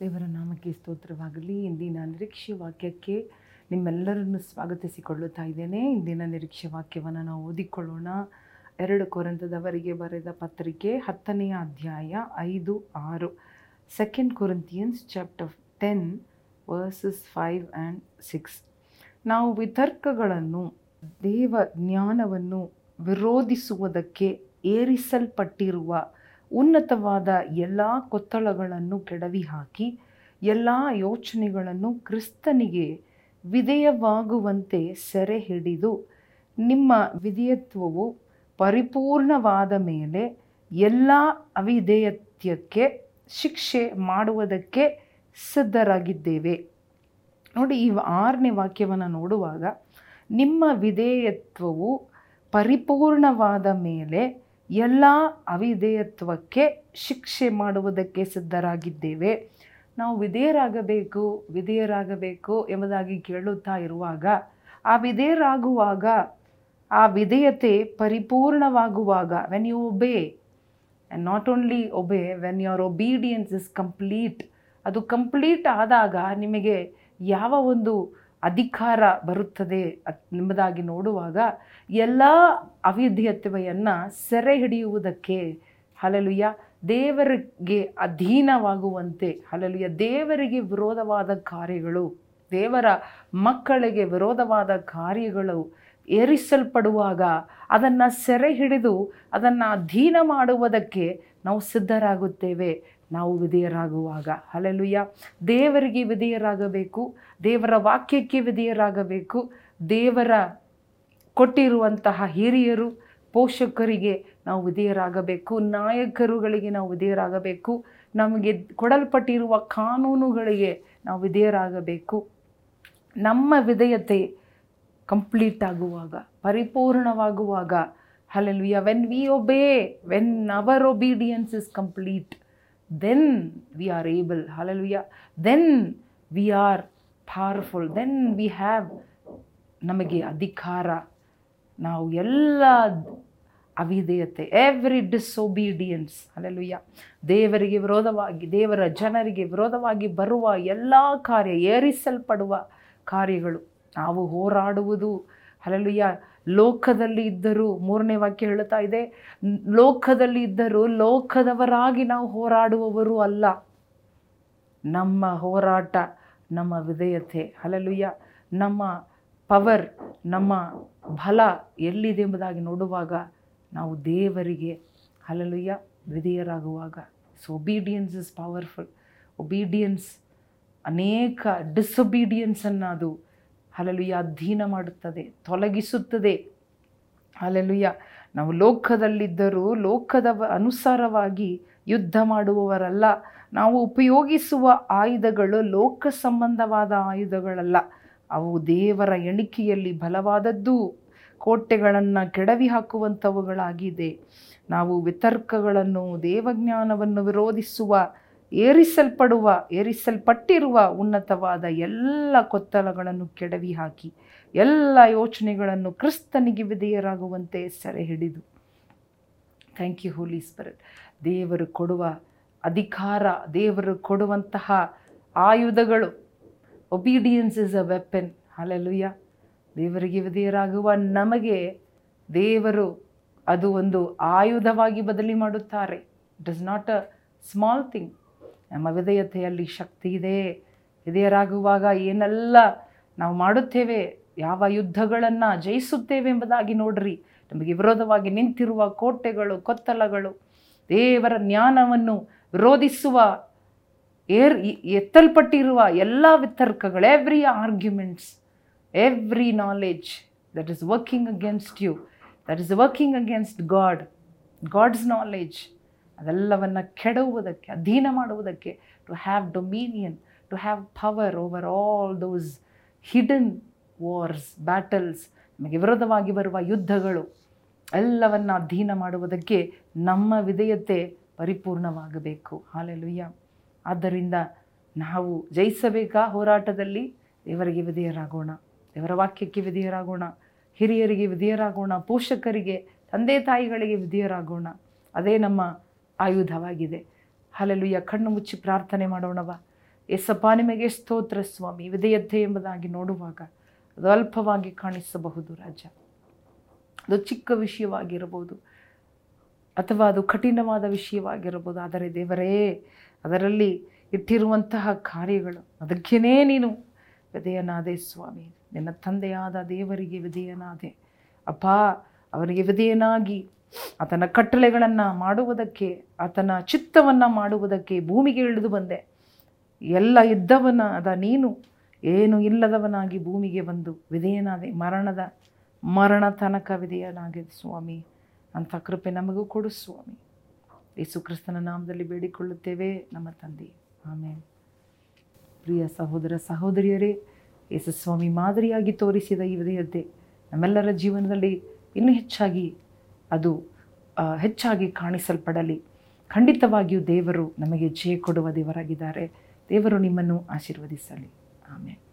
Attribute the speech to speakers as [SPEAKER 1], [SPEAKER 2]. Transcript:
[SPEAKER 1] ದೇವರ ನಾಮಕ್ಕೆ ಸ್ತೋತ್ರವಾಗಲಿ. ಇಂದಿನ ನಿರೀಕ್ಷೆ ವಾಕ್ಯಕ್ಕೆ ನಿಮ್ಮೆಲ್ಲರನ್ನು ಸ್ವಾಗತಿಸಿಕೊಳ್ಳುತ್ತಾ ಇದ್ದೇನೆ. ಇಂದಿನ ನಿರೀಕ್ಷೆ ವಾಕ್ಯವನ್ನು ನಾವು ಓದಿಕೊಳ್ಳೋಣ. ಎರಡು ಕೊರಂತದವರಿಗೆ ಬರೆದ ಪತ್ರಿಕೆ ಹತ್ತನೆಯ ಅಧ್ಯಾಯ ಐದು ಆರು. Second Corinthians chapter ten verses five and six ನಾವು ವಿತರ್ಕಗಳನ್ನು ದೇವ ಜ್ಞಾನವನ್ನು ವಿರೋಧಿಸುವುದಕ್ಕೆ ಏರಿಸಲ್ಪಟ್ಟಿರುವ ಉನ್ನತವಾದ ಎಲ್ಲ ಕೊತ್ತಳಗಳನ್ನು ಕೆಡವಿ ಹಾಕಿ, ಎಲ್ಲ ಯೋಚನೆಗಳನ್ನು ಕ್ರಿಸ್ತನಿಗೆ ವಿಧೇಯವಾಗುವಂತೆ ಸೆರೆ ಹಿಡಿದು, ನಿಮ್ಮ ವಿಧೇಯತ್ವವು ಪರಿಪೂರ್ಣವಾದ ಮೇಲೆ ಎಲ್ಲ ಅವಿಧೇಯತ್ಯಕ್ಕೆ ಶಿಕ್ಷೆ ಮಾಡುವುದಕ್ಕೆ ಸಿದ್ಧರಾಗಿದ್ದೇವೆ. ನೋಡಿ, ಈ ಆರನೇ ವಾಕ್ಯವನ್ನು ನೋಡುವಾಗ, ನಿಮ್ಮ ವಿಧೇಯತ್ವವು ಪರಿಪೂರ್ಣವಾದ ಮೇಲೆ ಎಲ್ಲ ಅವಿಧೇಯತ್ವಕ್ಕೆ ಶಿಕ್ಷೆ ಮಾಡುವುದಕ್ಕೆ ಸಿದ್ಧರಾಗಿದ್ದೇವೆ. ನಾವು ವಿಧೇಯರಾಗಬೇಕು ವಿಧೇಯರಾಗಬೇಕು ಎಂಬುದಾಗಿ ಕೇಳುತ್ತಾ ಇರುವಾಗ, ಆ ವಿಧೇಯರಾಗುವಾಗ, ಆ ವಿಧೇಯತೆ ಪರಿಪೂರ್ಣವಾಗುವಾಗ when you obey and not only obey when your obedience is complete ಅದು ಕಂಪ್ಲೀಟ್ ಆದಾಗ ನಿಮಗೆ ಯಾವ ಒಂದು ಅಧಿಕಾರ ಬರುತ್ತದೆ ನಿಮ್ಮದಾಗಿ ನೋಡುವಾಗ ಎಲ್ಲ ಅವಿಧೇಯತ್ವೆಯನ್ನು ಸೆರೆ ಹಿಡಿಯುವುದಕ್ಕೆ ಹಲಲುಯ್ಯ ದೇವರಿಗೆ ಅಧೀನವಾಗುವಂತೆ ಹಲಲುಯ್ಯ ದೇವರಿಗೆ ವಿರೋಧವಾದ ಕಾರ್ಯಗಳು, ದೇವರ ಮಕ್ಕಳಿಗೆ ವಿರೋಧವಾದ ಕಾರ್ಯಗಳು ಏರಿಸಲ್ಪಡುವಾಗ ಅದನ್ನು ಸೆರೆ ಹಿಡಿದು ಅದನ್ನು ಅಧೀನ ಮಾಡುವುದಕ್ಕೆ ನಾವು ಸಿದ್ಧರಾಗುತ್ತೇವೆ. ನಾವು ವಿಧೇಯರಾಗುವಾಗ. ಹಲಲುಯ್ಯ ದೇವರಿಗೆ ವಿಧೇಯರಾಗಬೇಕು, ದೇವರ ವಾಕ್ಯಕ್ಕೆ ವಿಧೇಯರಾಗಬೇಕು, ದೇವರ ಕೊಟ್ಟಿರುವಂತಹ ಹಿರಿಯರು, ಪೋಷಕರಿಗೆ ನಾವು ವಿಧೇಯರಾಗಬೇಕು, ನಾಯಕರುಗಳಿಗೆ ನಾವು ವಿಧೇಯರಾಗಬೇಕು, ನಮಗೆ ಕೊಡಲ್ಪಟ್ಟಿರುವ ಕಾನೂನುಗಳಿಗೆ ನಾವು ವಿಧೇಯರಾಗಬೇಕು. ನಮ್ಮ ವಿಧೇಯತೆ ಕಂಪ್ಲೀಟ್ ಆಗುವಾಗ, ಪರಿಪೂರ್ಣವಾಗುವಾಗ hallelujah when we obey when our obedience is complete then we are able hallelujah then we are powerful then we have ನಮಗೆ ಅಧಿಕಾರ. ನಾವು ಎಲ್ಲ ಅವಿಧೇಯತೆ ಎವ್ರಿ ಡಿಸ್ಒಬೀಡಿಯನ್ಸ್ ಅಲ್ಲೆಲ್ಲುಯ್ಯ ದೇವರಿಗೆ ವಿರೋಧವಾಗಿ, ದೇವರ ಜನರಿಗೆ ವಿರೋಧವಾಗಿ ಬರುವ ಎಲ್ಲ ಕಾರ್ಯ, ಏರಿಸಲ್ಪಡುವ ಕಾರ್ಯಗಳು. ನಾವು ಹೋರಾಡುವುದು ಅಲ್ಲೆಲ್ಲುಯ್ಯ ಲೋಕದಲ್ಲಿ ಇದ್ದರೂ ಮೂರನೇ ವಾಕ್ಯ ಹೇಳುತ್ತಾ ಇದೆ, ಲೋಕದಲ್ಲಿ ಇದ್ದರೂ ಲೋಕದವರಾಗಿ ನಾವು ಹೋರಾಡುವವರು ಅಲ್ಲ. ನಮ್ಮ ಹೋರಾಟ, ನಮ್ಮ ವಿಧೇಯತೆ ಅಲ್ಲೆಲ್ಲುಯ್ಯ ನಮ್ಮ ಪವರ್ ನಮ್ಮ ಬಲ ಎಲ್ಲಿದೆ ಎಂಬುದಾಗಿ ನೋಡುವಾಗ ನಾವು ದೇವರಿಗೆ hallelujah ವಿಧೇಯರಾಗುವಾಗ. So obedience is powerful obedience ಅನೇಕ ಡಿಸೊಬೀಡಿಯನ್ಸನ್ನು ಅದು ಹಲಲುಯ್ಯ ಅಧೀನ ಮಾಡುತ್ತದೆ, ತೊಲಗಿಸುತ್ತದೆ. ಹಲಲುಯ್ಯ ನಾವು ಲೋಕದಲ್ಲಿದ್ದರೂ ಲೋಕದ ಅನುಸಾರವಾಗಿ ಯುದ್ಧ ಮಾಡುವವರಲ್ಲ. ನಾವು ಉಪಯೋಗಿಸುವ ಆಯುಧಗಳು ಲೋಕ ಸಂಬಂಧವಾದ ಆಯುಧಗಳಲ್ಲ. ಅವು ದೇವರ ಎಣಿಕೆಯಲ್ಲಿ ಬಲವಾದದ್ದು, ಕೋಟೆಗಳನ್ನು ಕೆಡವಿ ಹಾಕುವಂಥವುಗಳಾಗಿದೆ. ನಾವು ವಿತರ್ಕಗಳನ್ನು, ದೇವಜ್ಞಾನವನ್ನು ವಿರೋಧಿಸುವ ಏರಿಸಲ್ಪಡುವ, ಏರಿಸಲ್ಪಟ್ಟಿರುವ ಉನ್ನತವಾದ ಎಲ್ಲ ಕೊತ್ತಲಗಳನ್ನು ಕೆಡವಿ ಹಾಕಿ, ಎಲ್ಲ ಯೋಚನೆಗಳನ್ನು ಕ್ರಿಸ್ತನಿಗೆ ವಿಧೇಯರಾಗುವಂತೆ ಸೆರೆ ಹಿಡಿದು. ಥ್ಯಾಂಕ್ ಯು ಹೋಲಿ ಸ್ಪಿರಿಟ್ ದೇವರು ಕೊಡುವ ಅಧಿಕಾರ, ದೇವರು ಕೊಡುವಂತಹ ಆಯುಧಗಳು obedience is a weapon hallelujah ದೇವರಿಗೆ ವಿಧೇಯರಾಗುವ ನಮಗೆ ದೇವರು ಅದು ಒಂದು ಆಯುಧವಾಗಿ ಬದಲಿ ಮಾಡುತ್ತಾರೆ. It is not a small thing ನಮ್ಮ ವಿಧೇಯತೆಯಲ್ಲಿ ಶಕ್ತಿ ಇದೆ. ವಿಧೇಯರಾಗುವಾಗ ಏನೆಲ್ಲ ನಾವು ಮಾಡುತ್ತೇವೆ, ಯಾವ ಯುದ್ಧಗಳನ್ನು ಜಯಿಸುತ್ತೇವೆ ಎಂಬುದಾಗಿ ನೋಡ್ರಿ. ನಮಗೆ ವಿರೋಧವಾಗಿ ನಿಂತಿರುವ ಕೋಟೆಗಳು, ಕೊತ್ತಲಗಳು, ದೇವರ ಜ್ಞಾನವನ್ನು ವಿರೋಧಿಸುವ, ಏರ್ ಎತ್ತಲ್ಪಟ್ಟಿರುವ ಎಲ್ಲ ವಿತರ್ಕಗಳು every arguments every knowledge that is working against you that is working against God God's knowledge ಅದೆಲ್ಲವನ್ನು ಕೆಡುವುದಕ್ಕೆ ಅಧೀನ ಮಾಡುವುದಕ್ಕೆ to have dominion to have power over all those hidden wars battles ನಮಗೆ ವಿರೋಧವಾಗಿ ಬರುವ ಯುದ್ಧಗಳು, ಎಲ್ಲವನ್ನು ಅಧೀನ ಮಾಡುವುದಕ್ಕೆ ನಮ್ಮ ವಿಧೇಯತೆ ಪರಿಪೂರ್ಣವಾಗಬೇಕು. ಹಾಲೆಲುಯ್ಯ ಆದ್ದರಿಂದ ನಾವು ಜಯಿಸಬೇಕಾ ಹೋರಾಟದಲ್ಲಿ? ದೇವರಿಗೆ ವಿಧೇಯರಾಗೋಣ, ದೇವರ ವಾಕ್ಯಕ್ಕೆ ವಿಧೇಯರಾಗೋಣ, ಹಿರಿಯರಿಗೆ ವಿಧೇಯರಾಗೋಣ, ಪೋಷಕರಿಗೆ, ತಂದೆ ತಾಯಿಗಳಿಗೆ ವಿಧೇಯರಾಗೋಣ. ಅದೇ ನಮ್ಮ ಆಯುಧವಾಗಿದೆ. ಹಲಲುಯ್ಯ ಕಣ್ಣು ಮುಚ್ಚಿ ಪ್ರಾರ್ಥನೆ ಮಾಡೋಣವ. ಎಸಪ್ಪ ನಿಮಗೆ ಸ್ತೋತ್ರ ಸ್ವಾಮಿ. ವಿಧೇಯತೆ ಎಂಬುದಾಗಿ ನೋಡುವಾಗ ಅದು ಅಲ್ಪವಾಗಿ ಕಾಣಿಸಬಹುದು ರಾಜ. ಅದು ಚಿಕ್ಕ ವಿಷಯವಾಗಿರಬಹುದು ಅಥವಾ ಅದು ಕಠಿಣವಾದ ವಿಷಯವಾಗಿರಬಹುದು. ಆದರೆ ದೇವರೇ, ಅದರಲ್ಲಿ ಇಟ್ಟಿರುವಂತಹ ಕಾರ್ಯಗಳು, ಅದಕ್ಕೇನೇ ನೀನು ವಿಧೇಯನಾದೆ ಸ್ವಾಮಿ. ನಿನ್ನ ತಂದೆಯಾದ ದೇವರಿಗೆ ವಿಧೇಯನಾದೆ. ಅಪ್ಪ, ಅವರಿಗೆ ವಿಧೇಯನಾಗಿ ಆತನ ಕಟ್ಟಳೆಗಳನ್ನು ಮಾಡುವುದಕ್ಕೆ, ಆತನ ಚಿತ್ತವನ್ನು ಮಾಡುವುದಕ್ಕೆ ಭೂಮಿಗೆ ಇಳಿದು ಬಂದೆ. ಎಲ್ಲ ಇದ್ದವನ, ಅದ ನೀನು, ಏನು ಇಲ್ಲದವನಾಗಿ ಭೂಮಿಗೆ ಬಂದು ವಿಧೇಯನಾದೆ. ಮರಣದ ಮರಣ ತನಕ ವಿಧೇಯನಾಗಿದೆ ಸ್ವಾಮಿ. ಅಂಥ ಕೃಪೆ ನಮಗೂ ಕೊಡು ಸ್ವಾಮಿ. ಯೇಸು ಕ್ರಿಸ್ತನ ನಾಮದಲ್ಲಿ ಬೇಡಿಕೊಳ್ಳುತ್ತೇವೆ ನಮ್ಮ ತಂದೆ. ಆಮೇಲೆ ಪ್ರಿಯ ಸಹೋದರ ಸಹೋದರಿಯರೇ, ಯೇಸು ಸ್ವಾಮಿ ಮಾದರಿಯಾಗಿ ತೋರಿಸಿದ ಈ ವಿಧೇಯತೆ ನಮ್ಮೆಲ್ಲರ ಜೀವನದಲ್ಲಿ ಇನ್ನೂ ಹೆಚ್ಚಾಗಿ ಅದು ಹೆಚ್ಚಾಗಿ ಕಾಣಿಸಲ್ಪಡಲಿ. ಖಂಡಿತವಾಗಿಯೂ ದೇವರು ನಮಗೆ ಜಯ ಕೊಡುವ ದೇವರಾಗಿದ್ದಾರೆ. ದೇವರು ನಿಮ್ಮನ್ನು ಆಶೀರ್ವದಿಸಲಿ. ಆಮೇಲೆ